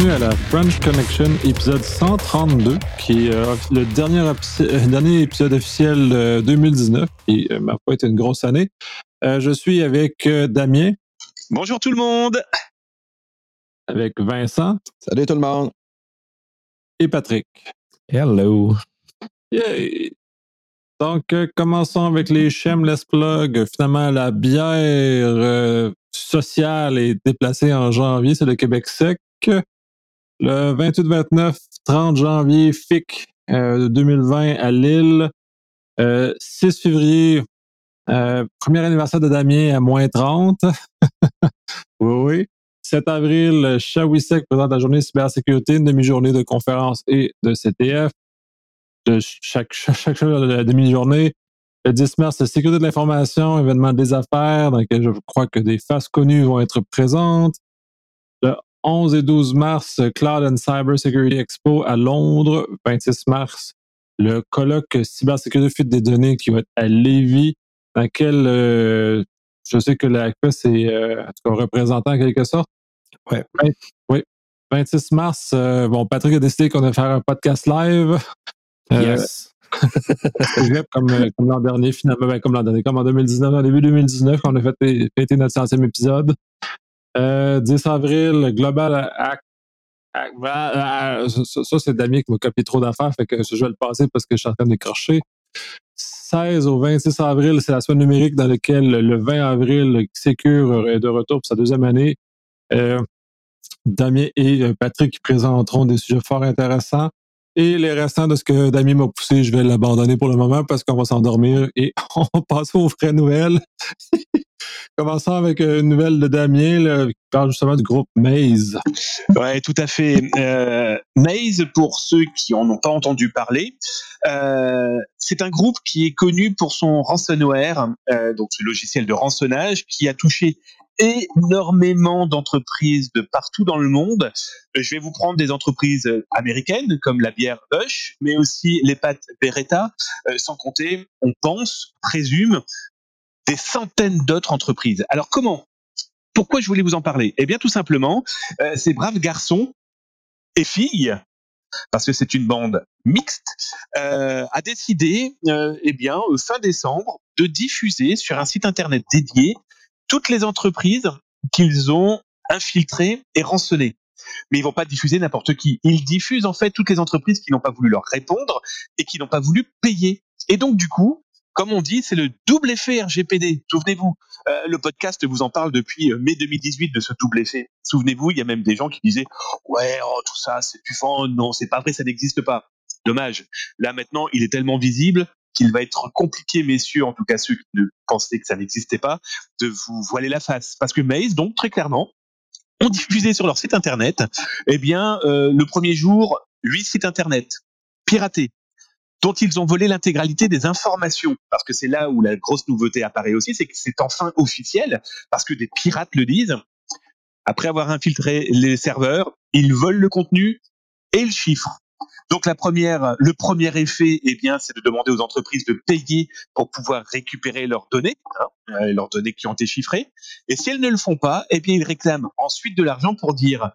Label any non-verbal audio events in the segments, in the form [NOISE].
bienvenue à la French Connection épisode 132, qui est euh, le dernier, euh, dernier, épisode officiel de 2019, qui euh, m'a pas été une grosse année. je suis avec Damien. Bonjour tout le monde. Avec Vincent. Salut tout le monde. Et Patrick. Hello. Donc, commençons avec les shameless plugs. Finalement, la bière social est déplacé en janvier, c'est le Québec sec. Le 28, 29, 30 janvier, FIC 2020 à Lille. 6 euh, février, euh, premier anniversaire de Damien à moins 30. [LAUGHS] oui, oui. 7 avril, Shawisek présente la journée cybersécurité, une demi-journée de conférence et de CTF. De chaque, chaque, chaque de la demi-journée. Le 10 mars, sécurité de l'information, événement des affaires, dans lequel je crois que des faces connues vont être présentes. Le 11 et 12 mars, Cloud and Cyber Security Expo à Londres. 26 mars, le colloque cybersécurité fuite des données qui va être à Lévis, dans lequel euh, je sais que la est euh, en représentant en quelque sorte. Ouais. oui. 26 mars, euh, bon, Patrick a décidé qu'on allait faire un podcast live. yes. [LAUGHS] comme, euh, comme l'an dernier, finalement, ben, comme l'an dernier, comme en 2019, en début 2019, quand on a fait fêter notre centième épisode. Euh, 10 avril, Global Act. ça, c'est Damien qui m'a copié trop d'affaires, fait que je vais le passer parce que je suis en train d'écrocher. 16 au 26 avril, c'est la semaine numérique dans laquelle le 20 avril, Secure est de retour pour sa deuxième année. Euh, Damien et euh, Patrick présenteront des sujets fort intéressants. Et les restants de ce que Damien m'a poussé, je vais l'abandonner pour le moment parce qu'on va s'endormir et [LAUGHS] on passe aux vraies nouvelles. Commençons avec une nouvelle de Damien qui parle justement du groupe Maze. Ouais, tout à fait. Euh, Maze, pour ceux qui en ont pas entendu parler, euh, c'est un groupe qui est connu pour son ransomware, euh, donc ce logiciel de rançonnage qui a touché énormément d'entreprises de partout dans le monde. Euh, je vais vous prendre des entreprises américaines comme la bière Bush, mais aussi les pâtes Beretta, sans compter, on pense, présume, des centaines d'autres entreprises. Alors comment? Pourquoi je voulais vous en parler? Eh bien tout simplement, ces braves garçons et filles parce que c'est une bande mixte, a décidé, eh bien, fin décembre, de diffuser sur un site internet dédié toutes les entreprises qu'ils ont infiltrées et rançonnées. Mais ils vont pas diffuser n'importe qui. Ils diffusent en fait toutes les entreprises qui n'ont pas voulu leur répondre et qui n'ont pas voulu payer. Et donc du coup, comme on dit, c'est le double effet RGPD. Souvenez-vous, euh, le podcast vous en parle depuis euh, mai 2018 de ce double effet. Souvenez-vous, il y a même des gens qui disaient ouais, oh, tout ça, c'est du fond, non, c'est pas vrai, ça n'existe pas. Dommage. Là maintenant, il est tellement visible qu'il va être compliqué, messieurs, en tout cas ceux qui ne pensaient que ça n'existait pas, de vous voiler la face. Parce que Maze, donc très clairement, ont diffusé sur leur site internet, eh bien, euh, le premier jour, huit sites internet piratés, dont ils ont volé l'intégralité des informations. Parce que c'est là où la grosse nouveauté apparaît aussi, c'est que c'est enfin officiel, parce que des pirates le disent. Après avoir infiltré les serveurs, ils volent le contenu et le chiffre. Donc la première, le premier effet, eh bien, c'est de demander aux entreprises de payer pour pouvoir récupérer leurs données, hein, euh, leurs données qui ont été chiffrées. Et si elles ne le font pas, eh bien, ils réclament ensuite de l'argent pour dire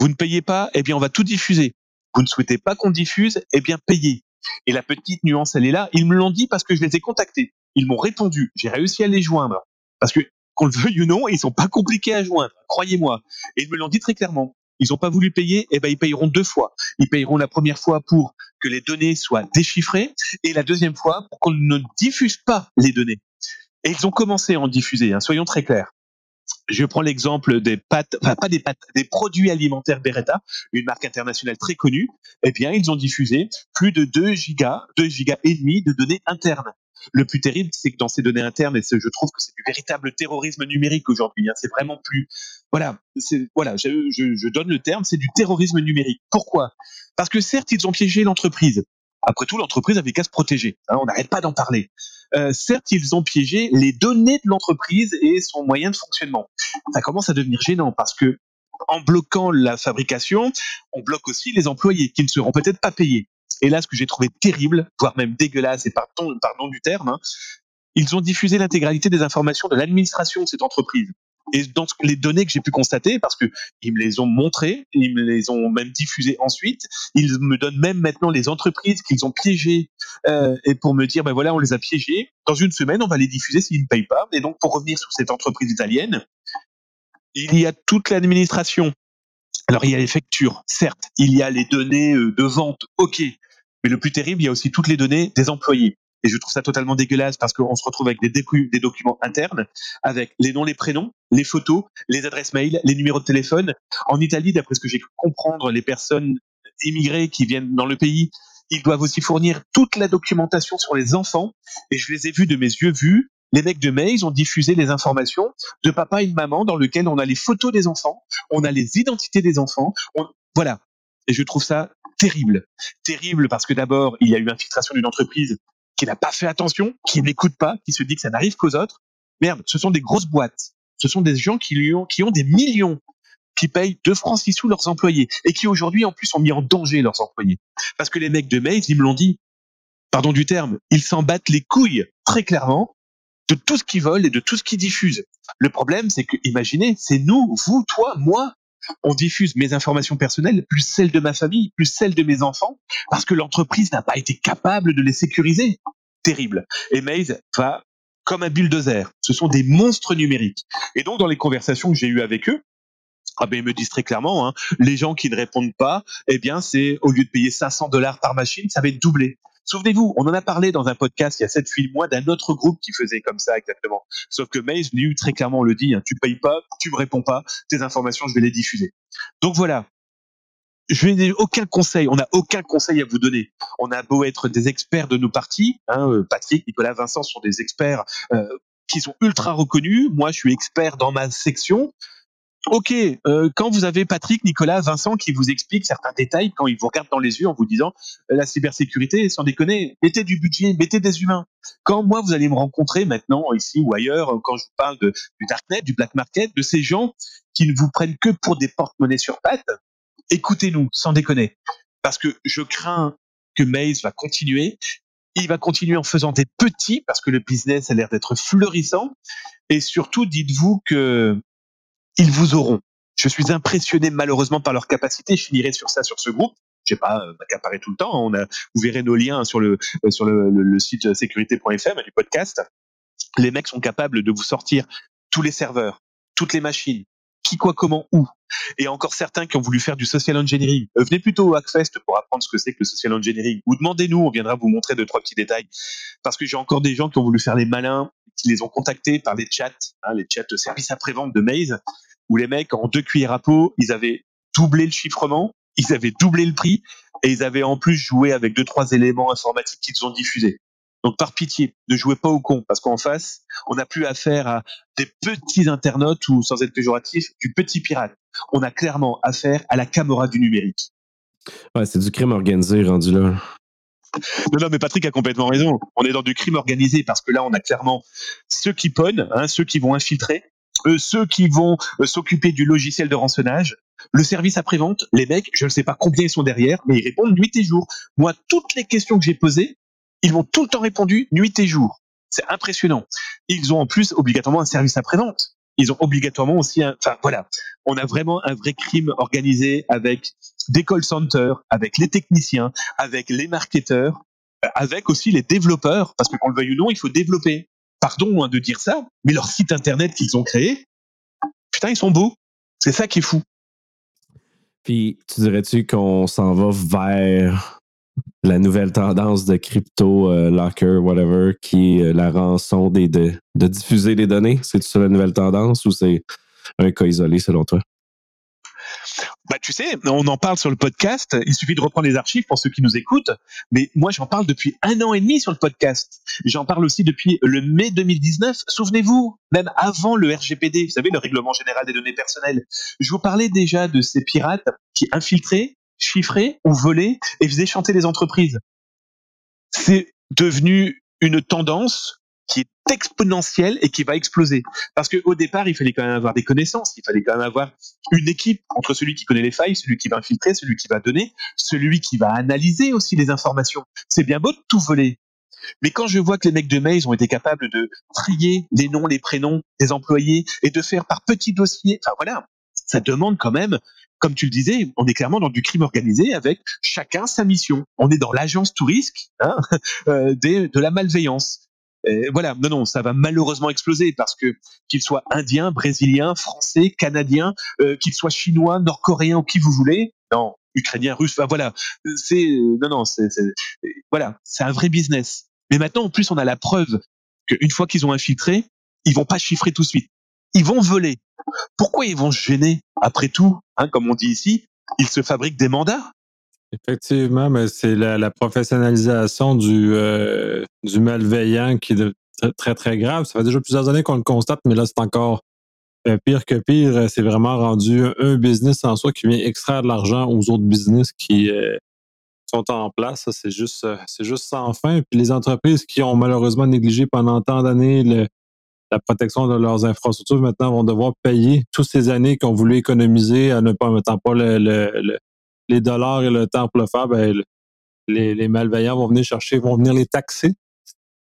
vous ne payez pas, eh bien, on va tout diffuser. Vous ne souhaitez pas qu'on diffuse, eh bien, payez. Et la petite nuance, elle est là. Ils me l'ont dit parce que je les ai contactés. Ils m'ont répondu. J'ai réussi à les joindre. Parce que, qu'on le veuille ou non, ils sont pas compliqués à joindre. Croyez-moi. Et ils me l'ont dit très clairement ils n'ont pas voulu payer, eh ben ils payeront deux fois. Ils payeront la première fois pour que les données soient déchiffrées et la deuxième fois pour qu'on ne diffuse pas les données. Et ils ont commencé à en diffuser, hein, soyons très clairs. Je prends l'exemple des pâtes, enfin pas des pâtes, des produits alimentaires Beretta, une marque internationale très connue. Eh bien, ils ont diffusé plus de 2 gigas, 2 gigas et demi de données internes. Le plus terrible, c'est que dans ces données internes, et je trouve que c'est du véritable terrorisme numérique aujourd'hui. Hein, c'est vraiment plus, voilà, voilà, je donne le terme, c'est du terrorisme numérique. Pourquoi? Parce que certes, ils ont piégé l'entreprise. Après tout, l'entreprise avait qu'à se protéger. Hein, on n'arrête pas d'en parler. Euh, certes, ils ont piégé les données de l'entreprise et son moyen de fonctionnement. Ça commence à devenir gênant parce que en bloquant la fabrication, on bloque aussi les employés qui ne seront peut-être pas payés. Et là, ce que j'ai trouvé terrible, voire même dégueulasse, et pardon, pardon du terme, hein, ils ont diffusé l'intégralité des informations de l'administration de cette entreprise. Et dans les données que j'ai pu constater, parce que ils me les ont montrées, ils me les ont même diffusées ensuite, ils me donnent même maintenant les entreprises qu'ils ont piégées euh, et pour me dire ben voilà on les a piégés. Dans une semaine on va les diffuser s'ils ne payent pas. Et donc pour revenir sur cette entreprise italienne, il y a toute l'administration. Alors il y a les factures, certes, il y a les données euh, de vente, ok, mais le plus terrible, il y a aussi toutes les données des employés. Et je trouve ça totalement dégueulasse parce qu'on se retrouve avec des, des documents internes, avec les noms, les prénoms, les photos, les adresses mail, les numéros de téléphone. En Italie, d'après ce que j'ai pu comprendre, les personnes immigrées qui viennent dans le pays, ils doivent aussi fournir toute la documentation sur les enfants. Et je les ai vus de mes yeux vus. Les mecs de Maze ont diffusé les informations de papa et de maman dans lequel on a les photos des enfants, on a les identités des enfants. Voilà. Et je trouve ça terrible. Terrible parce que d'abord, il y a eu infiltration d'une entreprise qui n'a pas fait attention, qui n'écoute pas, qui se dit que ça n'arrive qu'aux autres. Merde, ce sont des grosses boîtes. Ce sont des gens qui, ont, qui ont des millions, qui payent 2 francs 6 sous leurs employés et qui aujourd'hui en plus ont mis en danger leurs employés. Parce que les mecs de Maze, ils me l'ont dit, pardon du terme, ils s'en battent les couilles très clairement de tout ce qu'ils volent et de tout ce qu'ils diffusent. Le problème, c'est que, imaginez, c'est nous, vous, toi, moi, on diffuse mes informations personnelles, plus celles de ma famille, plus celles de mes enfants, parce que l'entreprise n'a pas été capable de les sécuriser. Terrible. Et Maze va comme un bulldozer. Ce sont des monstres numériques. Et donc, dans les conversations que j'ai eues avec eux, ah ben, ils me disent très clairement, hein, les gens qui ne répondent pas, eh bien, c'est au lieu de payer 500 dollars par machine, ça va être doublé. Souvenez-vous, on en a parlé dans un podcast il y a 7-8 mois d'un autre groupe qui faisait comme ça exactement. Sauf que Maze, lui, très clairement, le dit, hein, tu payes pas, tu me réponds pas, tes informations, je vais les diffuser. Donc voilà. Je n'ai aucun conseil, on n'a aucun conseil à vous donner. On a beau être des experts de nos partis, hein, euh, Patrick, Nicolas, Vincent sont des experts euh, qui sont ultra reconnus. Moi, je suis expert dans ma section. Ok, euh, quand vous avez Patrick, Nicolas, Vincent qui vous expliquent certains détails, quand ils vous regardent dans les yeux en vous disant euh, la cybersécurité, sans déconner, mettez du budget, mettez des humains. Quand moi vous allez me rencontrer maintenant ici ou ailleurs, quand je vous parle du darknet, du black market, de ces gens qui ne vous prennent que pour des porte-monnaies sur pattes, écoutez-nous, sans déconner, parce que je crains que Maze va continuer. Il va continuer en faisant des petits parce que le business a l'air d'être fleurissant. Et surtout, dites-vous que ils vous auront. Je suis impressionné malheureusement par leur capacité. Je finirai sur ça sur ce groupe. Je vais pas euh, m'accaparer tout le temps. On a, vous verrez nos liens sur le euh, sur le, le, site sécurité.fm du podcast. Les mecs sont capables de vous sortir tous les serveurs, toutes les machines, qui, quoi, comment, où. Et encore certains qui ont voulu faire du social engineering. Euh, venez plutôt au Hackfest pour apprendre ce que c'est que le social engineering. Ou demandez-nous, on viendra vous montrer deux, trois petits détails. Parce que j'ai encore des gens qui ont voulu faire les malins, qui les ont contactés par les chats, hein, les chats de service après-vente de Maze, où les mecs, en deux cuillères à peau, ils avaient doublé le chiffrement, ils avaient doublé le prix, et ils avaient en plus joué avec deux, trois éléments informatiques qu'ils ont diffusés. Donc par pitié, ne jouez pas au con, parce qu'en face, on n'a plus affaire à des petits internautes ou, sans être péjoratif, du petit pirate. On a clairement affaire à la caméra du numérique. Ouais, c'est du crime organisé rendu là. Non, non, mais Patrick a complètement raison. On est dans du crime organisé parce que là, on a clairement ceux qui ponnent, hein, ceux qui vont infiltrer, euh, ceux qui vont euh, s'occuper du logiciel de rançonnage, le service après-vente, les mecs, je ne sais pas combien ils sont derrière, mais ils répondent nuit et jour. Moi, toutes les questions que j'ai posées, ils m'ont tout le temps répondu nuit et jour. C'est impressionnant. Ils ont en plus obligatoirement un service après-vente. Ils ont obligatoirement aussi un, enfin voilà, on a vraiment un vrai crime organisé avec des call centers, avec les techniciens, avec les marketeurs, avec aussi les développeurs, parce que qu'on le veuille ou non, il faut développer. Pardon hein, de dire ça, mais leur site internet qu'ils ont créé, putain, ils sont beaux. C'est ça qui est fou. Puis, tu dirais-tu qu'on s'en va vers la nouvelle tendance de crypto euh, locker, whatever, qui euh, la rançon des, de, de diffuser les données? C'est ça la nouvelle tendance ou c'est un cas isolé selon toi? Bah, tu sais, on en parle sur le podcast. Il suffit de reprendre les archives pour ceux qui nous écoutent. Mais moi, j'en parle depuis un an et demi sur le podcast. J'en parle aussi depuis le mai 2019. Souvenez-vous, même avant le RGPD, vous savez, le Règlement général des données personnelles. Je vous parlais déjà de ces pirates qui infiltraient, chiffraient ou volaient et faisaient chanter les entreprises. C'est devenu une tendance qui est exponentielle et qui va exploser. Parce qu'au départ, il fallait quand même avoir des connaissances, il fallait quand même avoir une équipe entre celui qui connaît les failles, celui qui va infiltrer, celui qui va donner, celui qui va analyser aussi les informations. C'est bien beau de tout voler. Mais quand je vois que les mecs de Maze ont été capables de trier les noms, les prénoms des employés et de faire par petits dossiers, enfin voilà, ça demande quand même, comme tu le disais, on est clairement dans du crime organisé avec chacun sa mission. On est dans l'agence tout risque hein, [LAUGHS] euh, de la malveillance. voilà, non, non, ça va malheureusement exploser parce que qu'il soit indien, brésilien, français, canadien, euh, qu'il soit chinois, nord-coréen ou qui vous voulez, non, ukrainien, russe, enfin voilà, c'est non, non, c'est voilà, c'est un vrai business. Mais maintenant, en plus, on a la preuve qu'une fois qu'ils ont infiltré, ils vont pas chiffrer tout de suite. Ils vont voler. Pourquoi ils vont se gêner? Après tout, hein, comme on dit ici, ils se fabriquent des mandats. Effectivement, mais c'est la, professionnalisation du, euh, du malveillant qui est très, très grave. Ça fait déjà plusieurs années qu'on le constate, mais là, c'est encore euh, pire que pire. C'est vraiment rendu un business en soi qui vient extraire de l'argent aux autres business qui, euh, sont en place. C'est juste, euh, c'est juste sans fin. Puis les entreprises qui ont malheureusement négligé pendant tant d'années la protection de leurs infrastructures maintenant vont devoir payer toutes ces années qu'ils ont voulu économiser en ne pas mettant pas les dollars et le temps pour le faire. Ben, les, malveillants vont venir chercher, vont venir les taxer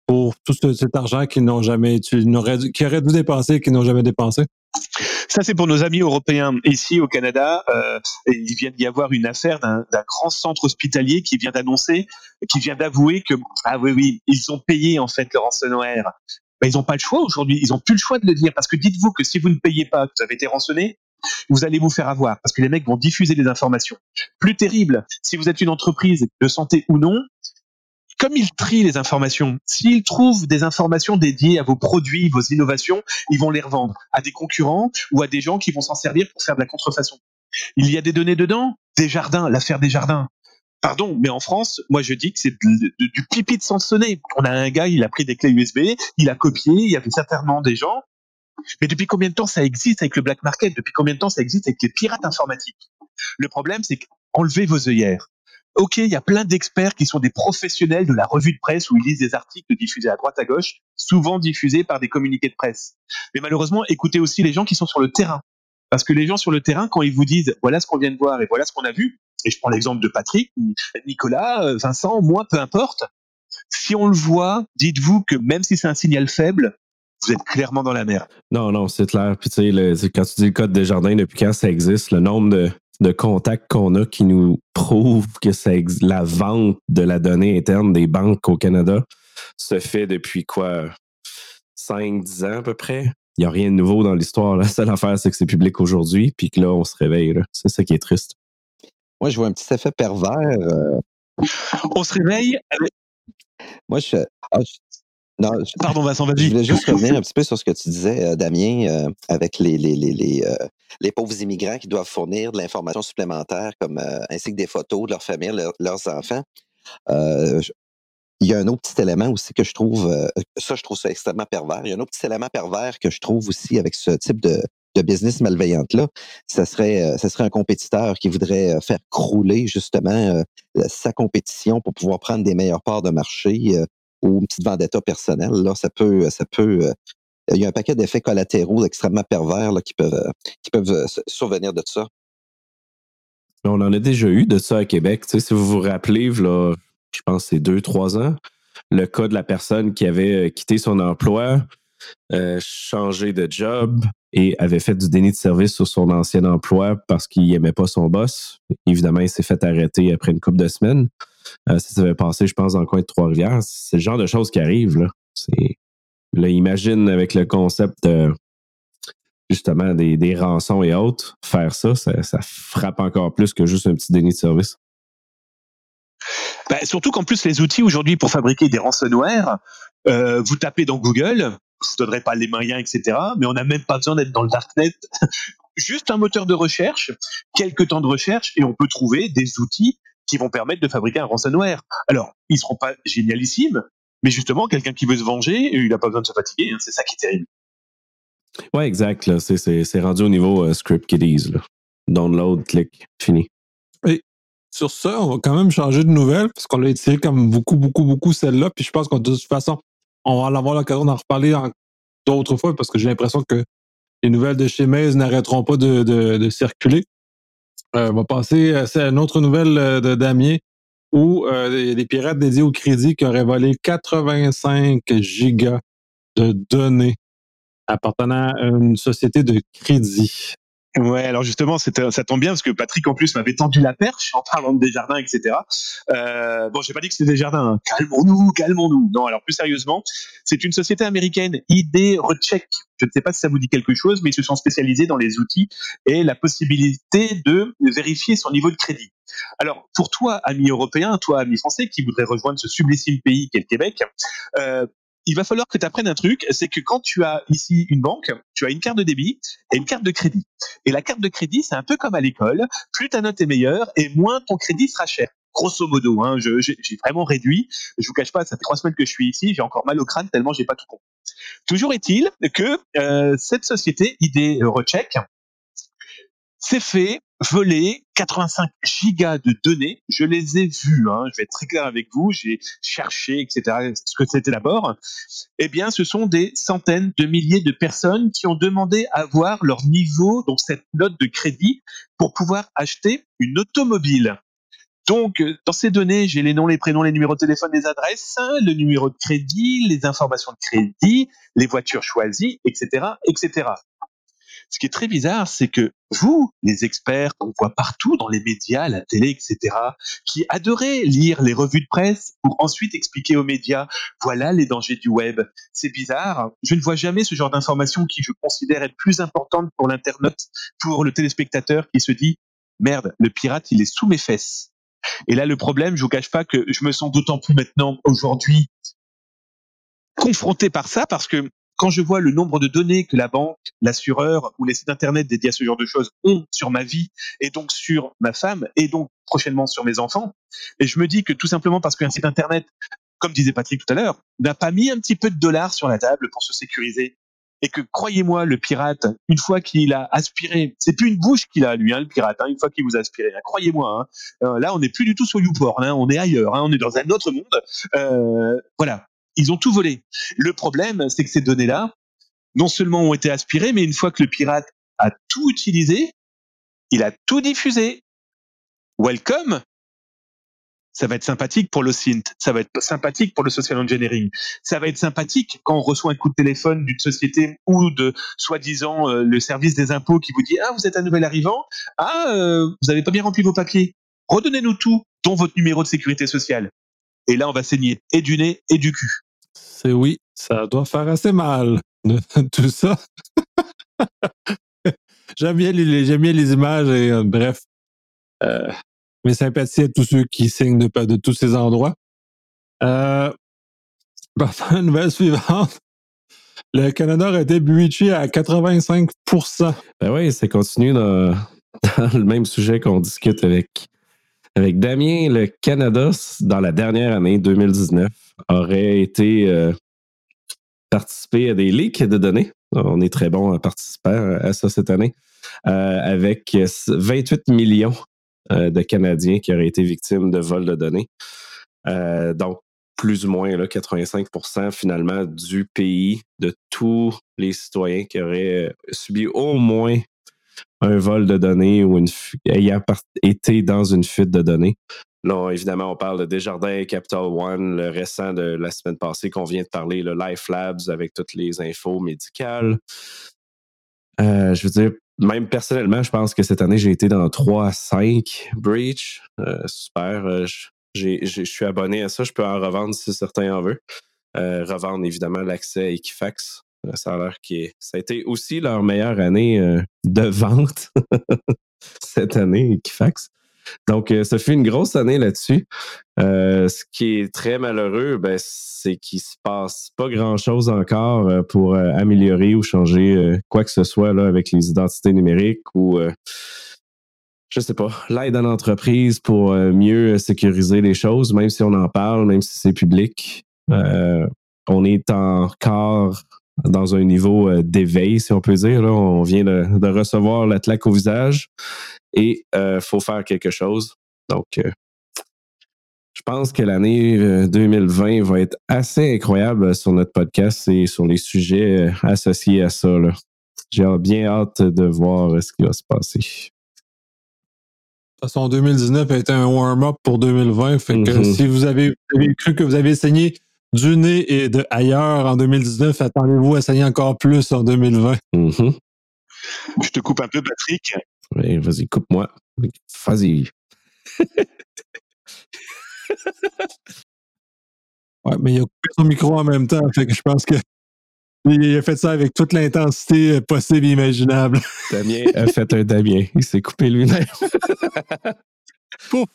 pour tout cet argent qu'ils n'ont jamais, qu'ils auraient dû dépenser qu'ils n'ont jamais dépensé. Ça, c'est pour nos amis européens. Ici, au Canada, euh, il vient d'y avoir une affaire d'un grand centre hospitalier qui vient d'annoncer, qui vient d'avouer que, ah oui, oui, ils ont payé en fait le rançonnaire. Ben, ils n'ont pas le choix aujourd'hui. Ils n'ont plus le choix de le dire parce que dites-vous que si vous ne payez pas, que vous avez été rançonné, vous allez vous faire avoir parce que les mecs vont diffuser des informations. Plus terrible, si vous êtes une entreprise de santé ou non, comme ils trient les informations, s'ils trouvent des informations dédiées à vos produits, vos innovations, ils vont les revendre à des concurrents ou à des gens qui vont s'en servir pour faire de la contrefaçon. Il y a des données dedans, des jardins, l'affaire des jardins. Pardon, mais en France, moi je dis que c'est du pipi de sonner. On a un gars, il a pris des clés USB, il a copié, il y avait certainement des gens. Mais depuis combien de temps ça existe avec le black market? Depuis combien de temps ça existe avec les pirates informatiques? Le problème, c'est qu'enlevez vos œillères. Ok, il y a plein d'experts qui sont des professionnels de la revue de presse où ils lisent des articles diffusés à droite à gauche, souvent diffusés par des communiqués de presse. Mais malheureusement, écoutez aussi les gens qui sont sur le terrain. Parce que les gens sur le terrain, quand ils vous disent voilà ce qu'on vient de voir et voilà ce qu'on a vu, et je prends l'exemple de Patrick, Nicolas, euh, Vincent, moi, peu importe, si on le voit, dites-vous que même si c'est un signal faible, vous êtes clairement dans la merde. Non, non, c'est clair. Puis tu sais, quand tu dis le code des jardins, depuis quand ça existe, le nombre de, de contacts qu'on a qui nous prouvent que ça la vente de la donnée interne des banques au Canada se fait depuis quoi? 5-10 ans à peu près? Il n'y a rien de nouveau dans l'histoire. La seule affaire, c'est que c'est public aujourd'hui, puis que là, on se réveille. C'est ça qui est triste. Moi, je vois un petit effet pervers. Euh. On se réveille Moi, je, ah, non, Pardon, Vincent, vas-y. Je voulais juste [LAUGHS] revenir un petit peu sur ce que tu disais, euh, Damien, euh, avec les, les, les, les, euh, les, pauvres immigrants qui doivent fournir de l'information supplémentaire, comme, ainsi que des photos de leur famille, leurs enfants. il y a un autre petit élément aussi que je trouve, ça, je trouve ça extrêmement pervers. Il y a un autre petit élément pervers que je trouve aussi avec ce type de, de business malveillante-là. Ça serait, ça serait un compétiteur qui voudrait faire crouler justement sa compétition pour pouvoir prendre des meilleures parts de marché ou une petite vendetta personnelle, là, ça peut, ça peut. Euh, il y a un paquet d'effets collatéraux extrêmement pervers là, qui peuvent, euh, qui peuvent euh, survenir de ça. On en a déjà eu de ça à Québec. Tu sais, si vous vous rappelez, là, je pense que c'est deux, trois ans, le cas de la personne qui avait quitté son emploi, changé de job et avait fait du déni de service sur son ancien emploi parce qu'il n'aimait pas son boss. Évidemment, il s'est fait arrêter après une couple de semaines. Euh, ça s'avait passé, je pense, dans le coin de Trois-Rivières. C'est le genre de choses qui arrivent. Là, imagine avec le concept justement des, des, rançons et autres, faire ça, ça, frappe encore plus que juste un petit déni de service. Ben, surtout qu'en plus, les outils aujourd'hui pour fabriquer des ransomware, euh, vous tapez dans Google, je ne donnerai pas les moyens, etc., mais on n'a même pas besoin d'être dans le darknet. [LAUGHS] Juste un moteur de recherche, quelques temps de recherche, et on peut trouver des outils qui vont permettre de fabriquer un ransomware. Alors, ils seront pas génialissimes, mais justement, quelqu'un qui veut se venger, il n'a pas besoin de se fatiguer. Hein, c'est ça qui est terrible. Ouais, exact. C'est rendu au niveau euh, script kiddies. Là. Download, clic, fini. Et sur ça, on va quand même changer de nouvelle, parce qu'on l'a étiré comme beaucoup, beaucoup, beaucoup celle-là. Puis je pense qu'en de toute façon, on va avoir l'occasion d'en reparler d'autres fois, parce que j'ai l'impression que les nouvelles de chez n'arrêteront pas de circuler. Euh, on va passer à une autre nouvelle euh, de Damien. où euh, il y a des pirates dédiés au crédit qui auraient volé 85 gigas de données appartenant à une société de crédit. Ouais, alors justement, ça tombe bien parce que Patrick en plus m'avait tendu la perche en parlant de Desjardins, etc. Euh, bon, j'ai pas dit que c'était Desjardins. Hein. Calmons-nous, calmons-nous. Non, alors plus sérieusement, c'est une société américaine, ID Recheck. Je ne sais pas si ça vous dit quelque chose, mais ils se sont spécialisés dans les outils et la possibilité de vérifier son niveau de crédit. Alors, pour toi, ami européen, toi, ami français, qui voudrait rejoindre ce sublissime pays qu'est le Québec, euh, il va falloir que tu apprennes un truc, c'est que quand tu as ici une banque, tu as une carte de débit et une carte de crédit. Et la carte de crédit, c'est un peu comme à l'école, plus ta note est meilleure et moins ton crédit sera cher. Grosso modo, hein, j'ai vraiment réduit. Je vous cache pas, ça fait trois semaines que je suis ici, j'ai encore mal au crâne tellement j'ai pas tout compris. Toujours est-il que euh, cette société ID Recheck s'est fait voler 85 gigas de données. Je les ai vus, hein, je vais être très clair avec vous, j'ai cherché, etc., ce que c'était d'abord. Eh bien, ce sont des centaines de milliers de personnes qui ont demandé à voir leur niveau, donc cette note de crédit, pour pouvoir acheter une automobile. Donc, euh, dans ces données, j'ai les noms, les prénoms, les numéros de téléphone, les adresses, le numéro de crédit, les informations de crédit, les voitures choisies, etc., etc. Ce qui est très bizarre, c'est que vous, les experts qu'on voit partout dans les médias, la télé, etc., qui adorez lire les revues de presse pour ensuite expliquer aux médias, voilà les dangers du web. C'est bizarre. Je ne vois jamais ce genre d'information qui je considère être plus importante pour l'internaute, pour le téléspectateur qui se dit, merde, le pirate, il est sous mes fesses. Et là, le problème, je vous cache pas que je me sens d'autant plus maintenant, aujourd'hui, confronté par ça parce que quand je vois le nombre de données que la banque, l'assureur ou les sites internet dédiés à ce genre de choses ont sur ma vie et donc sur ma femme et donc prochainement sur mes enfants, et je me dis que tout simplement parce qu'un site internet, comme disait Patrick tout à l'heure, n'a pas mis un petit peu de dollars sur la table pour se sécuriser, et que croyez-moi, le pirate, une fois qu'il a aspiré, c'est plus une bouche qu'il a lui, hein, le pirate, hein, une fois qu'il vous a aspiré, hein, croyez-moi, hein, euh, là on n'est plus du tout sur YouPorn, on est ailleurs, on est dans un autre monde. Euh, voilà, ils ont tout volé. Le problème, c'est que ces données-là, non seulement ont été aspirées, mais une fois que le pirate a tout utilisé, il a tout diffusé. Welcome. Ça va être sympathique pour le synth, ça va être sympathique pour le social engineering, ça va être sympathique quand on reçoit un coup de téléphone d'une société ou de soi-disant euh, le service des impôts qui vous dit ah vous êtes un nouvel arrivant, ah euh, vous n'avez pas bien rempli vos papiers, redonnez-nous tout, dont votre numéro de sécurité sociale. Et là on va saigner et du nez et du cul c'est oui, ça doit faire assez mal, [LAUGHS] tout ça. [LAUGHS] j'aime, bien les, j'aime bien les images et euh, bref. Euh, mes sympathies à tous ceux qui signent de, de tous ces endroits. Euh, [LAUGHS] la nouvelle suivante. Le Canada a été à 85% Ben oui, c'est continue dans, dans, le même sujet qu'on discute avec, avec Damien. Le Canada, dans la dernière année 2019, aurait été euh, participé à des leaks de données. On est très bon à participer à ça cette année, euh, avec 28 millions euh, de Canadiens qui auraient été victimes de vols de données. donc, plus ou moins là, 85% finalement du pays, de tous les citoyens qui auraient subi au moins un vol de données ou une ayant été dans une fuite de données. Là, évidemment, on parle de Desjardins, Capital One, le récent de la semaine passée qu'on vient de parler, le Life Labs avec toutes les infos médicales. Euh, je veux dire, même personnellement, je pense que cette année, j'ai été dans 3 à 5 breach. Euh, super. Euh, je suis abonné à ça. Je peux en revendre si certains en veulent. revendre évidemment l'accès à Equifax. Ça a a été aussi leur meilleure année de vente [LAUGHS] cette année, Equifax. Donc, euh, ça fait une grosse année là-dessus. Euh, ce qui est très malheureux, ben, c'est qu'il se passe pas grand-chose encore euh, pour améliorer ou changer quoi que ce soit là, avec les identités numériques ou je sais pas, l'aide à l'entreprise pour mieux sécuriser les choses, même si on en parle, même si c'est public. on est encore dans un niveau d'éveil, si on peut dire. Là. On vient de, de recevoir la claque au visage et il euh, faut faire quelque chose. Donc, euh, je pense que l'année 2020 euh, va être assez incroyable sur notre podcast et sur les sujets associés à ça. J'ai bien hâte de voir ce qui va se passer. De toute façon, 2019 a été un warm-up pour 2020. Fait que Mhm. si vous avez, vous avez cru que vous avez saigné du nez et de ailleurs en 2019, attendez-vous à saigner encore plus en 2020. Mhm. Je te coupe un peu, Patrick. Ouais, Vas-y, coupe-moi. Vas-y. [LAUGHS] Ouais, mais il a coupé son micro en même temps. Fait que je pense que il a fait ça avec toute l'intensité euh, possible et imaginable. [LAUGHS] Damien a fait un Damien. Il s'est coupé lui-même. [LAUGHS] Pouf!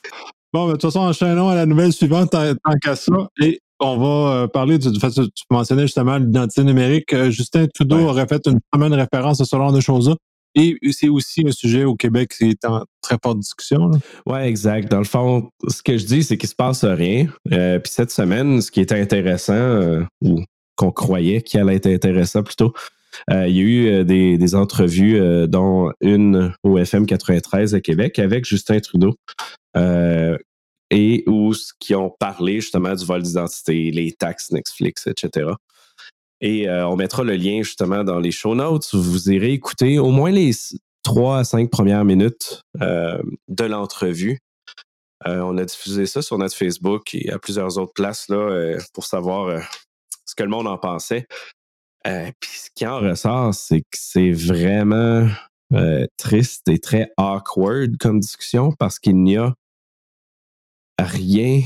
Bon, ben, de toute façon, enchaînons à la nouvelle suivante tant, tant qu'à ça. Et on va euh, parler du, fait que tu mentionnais justement l'identité numérique. Euh, Justin Trudeau Ouais. aurait fait une semaine référence à ce genre de choses-là. Et c'est aussi un sujet au Québec qui est en très forte discussion. Ouais, exact. Dans le fond, ce que je dis, c'est qu'il se passe rien. Euh, Puis cette semaine, ce qui était intéressant, euh, ou qu'on croyait qu'il allait être intéressant plutôt, euh, il y a eu des, des entrevues, dont une au FM 93 à Québec avec Justin Trudeau. Et où qui ont parlé justement du vol d'identité, les taxes Netflix, etc. Et euh, on mettra le lien justement dans les show notes. Vous irez écouter au moins les trois à cinq premières minutes euh, de l'entrevue. Euh, on a diffusé ça sur notre Facebook et à plusieurs autres places là, pour savoir ce que le monde en pensait. Puis ce qui en ressort, c'est que c'est vraiment triste et très awkward comme discussion parce qu'il n'y a rien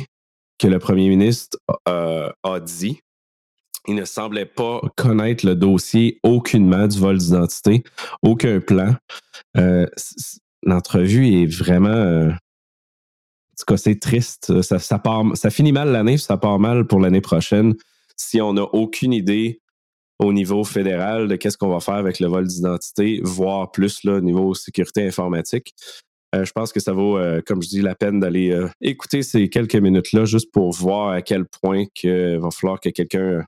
que le premier ministre euh, a dit. Il ne semblait pas connaître le dossier aucunement du vol d'identité, aucun plan. Euh, L'entrevue est vraiment. euh, en tout cas, c'est triste. Ça, ça, part, ça finit mal l'année, ça part mal pour l'année prochaine si on n'a aucune idée au niveau fédéral de qu'est-ce qu'on va faire avec le vol d'identité, voire plus là, au niveau sécurité informatique. Euh, je pense que ça vaut, euh, comme je dis, la peine d'aller euh, écouter ces quelques minutes-là juste pour voir à quel point que va falloir que quelqu'un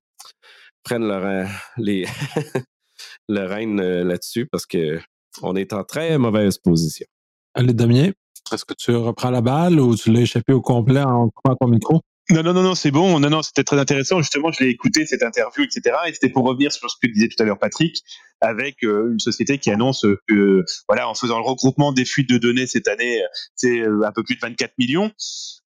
prenne le, rein- [LAUGHS] les [LAUGHS] le règne euh, là-dessus parce que on est en très mauvaise position. Allez, Damien, est-ce que tu reprends la balle ou tu l'as échappé au complet en coupant ton micro? Non, non, non, non, c'est bon. Non, non, c'était très intéressant. Justement, je l'ai écouté, cette interview, etc. Et c'était pour revenir sur ce que disait tout à l'heure Patrick, avec euh, une société qui annonce que, voilà, en faisant le regroupement des fuites de données cette année, c'est euh, un peu plus de 24 millions.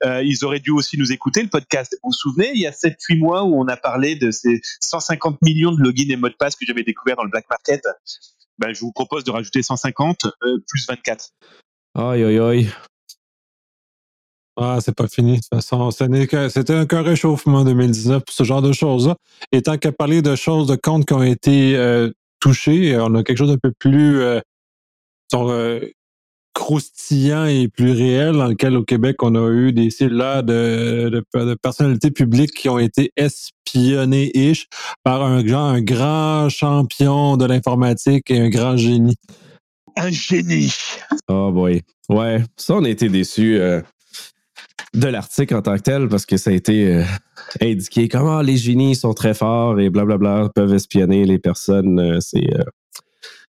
Euh, ils auraient dû aussi nous écouter, le podcast. Vous vous souvenez, il y a 7-8 mois où on a parlé de ces 150 millions de logins et mots de passe que j'avais découvert dans le black market? Ben, je vous propose de rajouter 150 euh, plus 24. Aïe, aïe, aïe. Ah, c'est pas fini. De toute façon, ce n'est que- c'était un, qu'un réchauffement en 2019 pour ce genre de choses-là. Et tant qu'à parler de choses, de comptes qui ont été euh, touchés, on a quelque chose d'un peu plus euh, disons, euh, croustillant et plus réel dans lequel au Québec, on a eu des cellulaires de, de, de personnalités publiques qui ont été espionnées-ish par un, genre, un grand champion de l'informatique et un grand génie. Un génie. Oh boy. Ouais, ça, on a été déçus euh, de l'article en tant que tel parce que ça a été euh, indiqué comment les génies sont très forts et blablabla peuvent espionner les personnes. Euh, c'est euh,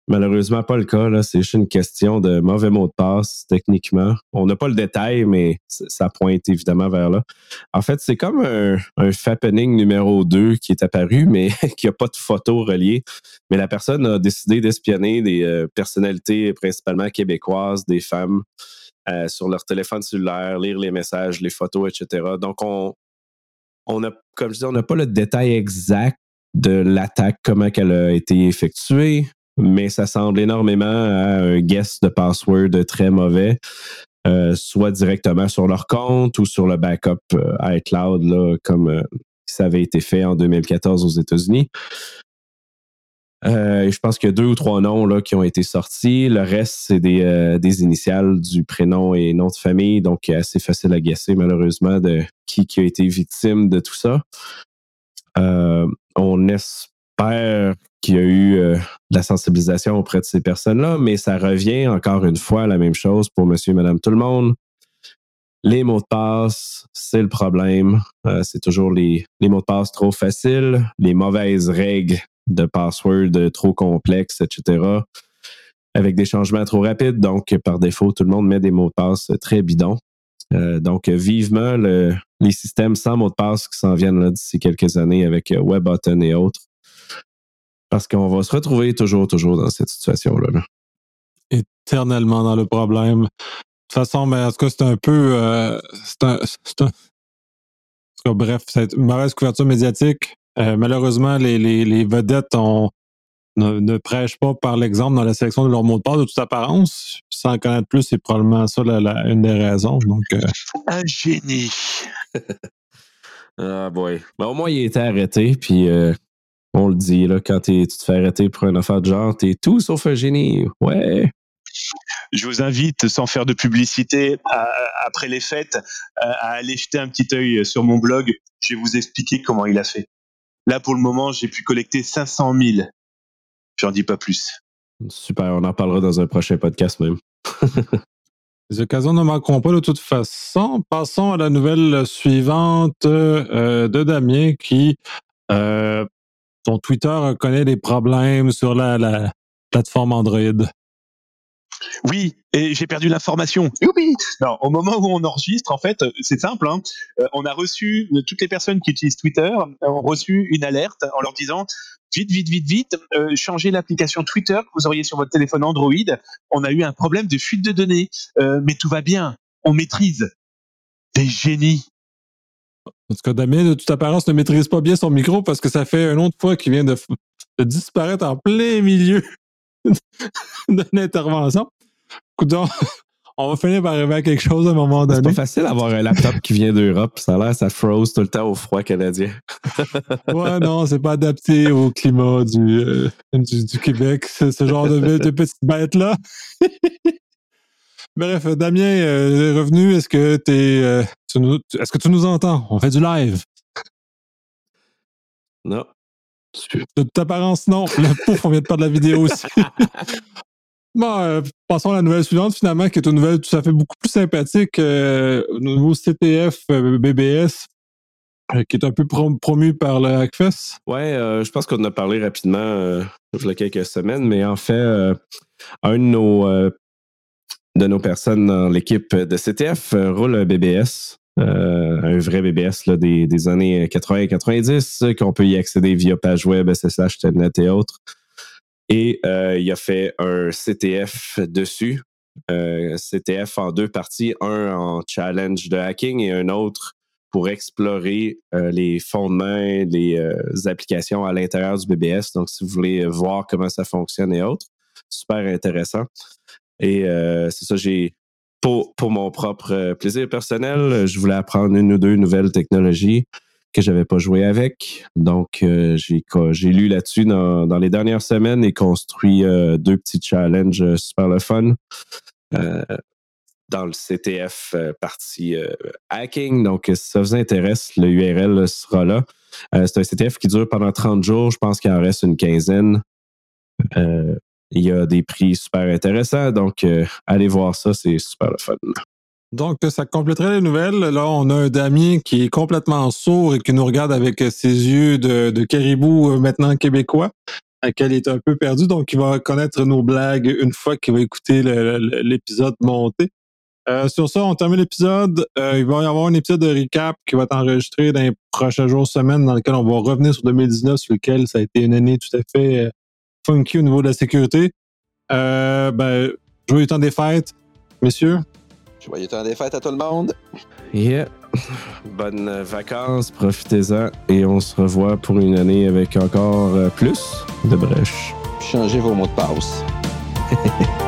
malheureusement pas le cas. C'est juste une question de mauvais mot de passe, techniquement. On n'a pas le détail, mais ça pointe évidemment vers là. En fait, c'est comme un, un fappening numéro 2 qui est apparu, [LAUGHS] mais qui n'a pas de photo reliée. Mais la personne a décidé d'espionner des personnalités principalement québécoises, des femmes, euh, sur leur téléphone cellulaire, lire les messages, les photos, etc. Donc, on, on a, comme je dis, on n'a pas le détail exact de l'attaque, comment elle a été effectuée, mais ça semble énormément à un guess de password très mauvais, euh, soit directement sur leur compte ou sur le backup euh, iCloud, là, comme ça avait été fait en 2014 aux États-Unis. Euh, je pense qu'il y a deux ou trois noms là, qui ont été sortis. Le reste, c'est des, euh, initiales du prénom et nom de famille, donc assez facile à guesser, malheureusement, de qui, qui a été victime de tout ça. Euh, on espère qu'il y a eu euh, de la sensibilisation auprès de ces personnes-là, mais ça revient encore une fois à la même chose pour monsieur et madame tout le monde. Les mots de passe, c'est le problème. Euh, c'est toujours les mots de passe trop faciles, les mauvaises règles de password trop complexes, etc. Avec des changements trop rapides. Donc, par défaut, tout le monde met des mots de passe très bidons. Euh, donc, vivement le, les systèmes sans mots de passe qui s'en viennent d'ici quelques années avec WebButton et autres. Parce qu'on va se retrouver toujours, toujours dans cette situation-là. là. Éternellement dans le problème. De toute façon, mais en tout cas, c'est un peu. Euh, c'est un, bref, c'est une mauvaise couverture médiatique. Euh, malheureusement, les, les, les vedettes ont, ne, ne prêchent pas par l'exemple dans la sélection de leur mot de passe de toute apparence. Sans en connaître plus, c'est probablement ça la, la- une des raisons. Donc, euh, Un génie. [LAUGHS] Ah boy. Ben, au moins, il a été arrêté, puis euh, on le dit, là, quand t'es- tu te fais arrêter pour une affaire de genre, t'es tout sauf un génie. Ouais. Je vous invite, sans faire de publicité, à- après les fêtes, à, à aller jeter un petit œil sur mon blog. Je vais vous expliquer comment il a fait. Là, pour le moment, j'ai pu collecter 500 000. J'en dis pas plus. Super, on en parlera dans un prochain podcast même. [LAUGHS] Les occasions ne manqueront pas de toute façon. Passons à la nouvelle suivante euh, de Damien qui, euh, son Twitter connaît des problèmes sur la, la plateforme Android. Oui, et j'ai perdu l'information. Oui. Non, au moment où on enregistre, en fait, c'est simple. hein. Euh, on a reçu toutes les personnes qui utilisent Twitter ont reçu une alerte en leur disant vite, vite, vite, vite, euh, changez l'application Twitter que vous auriez sur votre téléphone Android. On a eu un problème de fuite de données, Euh, mais tout va bien. On maîtrise. Des génies. En tout cas, Damien, de toute apparence, ne maîtrise pas bien son micro parce que ça fait une autre fois qu'il vient de, de disparaître en plein milieu [LAUGHS] d'une intervention. Coudon, [LAUGHS] on va finir par arriver à quelque chose à un moment C'est donné. pas facile d'avoir un laptop qui vient d'Europe. Ça a l'air, ça froze tout le temps au froid canadien. [LAUGHS] Ouais, non, c'est pas adapté au climat du, euh, du, du Québec, ce, genre de, de petites bêtes-là. [LAUGHS] Bref, Damien euh, est revenu. Est-ce que t'es, euh, tu nous, est-ce que tu nous entends? On fait du live. Non. De toute apparence, non. Le pouf, on vient de perdre la vidéo aussi. Bon, euh, passons à la nouvelle suivante, finalement, qui est une nouvelle tout à fait beaucoup plus sympathique. Euh, au nouveau CTF euh, BBS, euh, qui est un peu prom- promu par le Hackfest. Ouais, je pense qu'on en a parlé rapidement il y a quelques semaines, mais en fait, un de nos, de nos personnes dans l'équipe de CTF roule un BBS, un vrai BBS des, années 80 et 90, euh, qu'on peut y accéder via page web, SSH, Telnet et autres. Et euh, il a fait un CTF dessus. Euh, CTF en deux parties, un en challenge de hacking et un autre pour explorer euh, les fondements, les euh, applications à l'intérieur du BBS. Donc, si vous voulez voir comment ça fonctionne et autres, super intéressant. Et c'est ça, j'ai pour, pour mon propre plaisir personnel, je voulais apprendre une ou deux nouvelles technologies que j'avais pas joué avec. Donc, euh, j'ai lu là-dessus dans, les dernières semaines et construit euh, deux petits challenges euh, super le fun. Dans le CTF partie hacking. Donc, si ça vous intéresse, le URL sera là. C'est un CTF qui dure pendant 30 jours. Je pense qu'il en reste une quinzaine. Il y a des prix super intéressants. Donc, allez voir ça, c'est super le fun. Donc, ça compléterait les nouvelles. Là, on a un Damien qui est complètement sourd et qui nous regarde avec ses yeux de, caribou euh, maintenant québécois, à quel il est un peu perdu. Donc, il va connaître nos blagues une fois qu'il va écouter l'épisode monté. Euh, sur ça, on termine l'épisode. Euh, il va y avoir un épisode de recap qui va être enregistré dans les prochains jours, semaines, dans lequel on va revenir sur 2019, sur lequel ça a été une année tout à fait funky au niveau de la sécurité. Euh, ben, joyeux temps des fêtes, messieurs. Joyeux temps des fêtes à tout le monde. Yeah. [LAUGHS] Bonnes euh, vacances, profitez-en et on se revoit pour une année avec encore euh, plus de brèches. Changez vos mots de passe. [LAUGHS]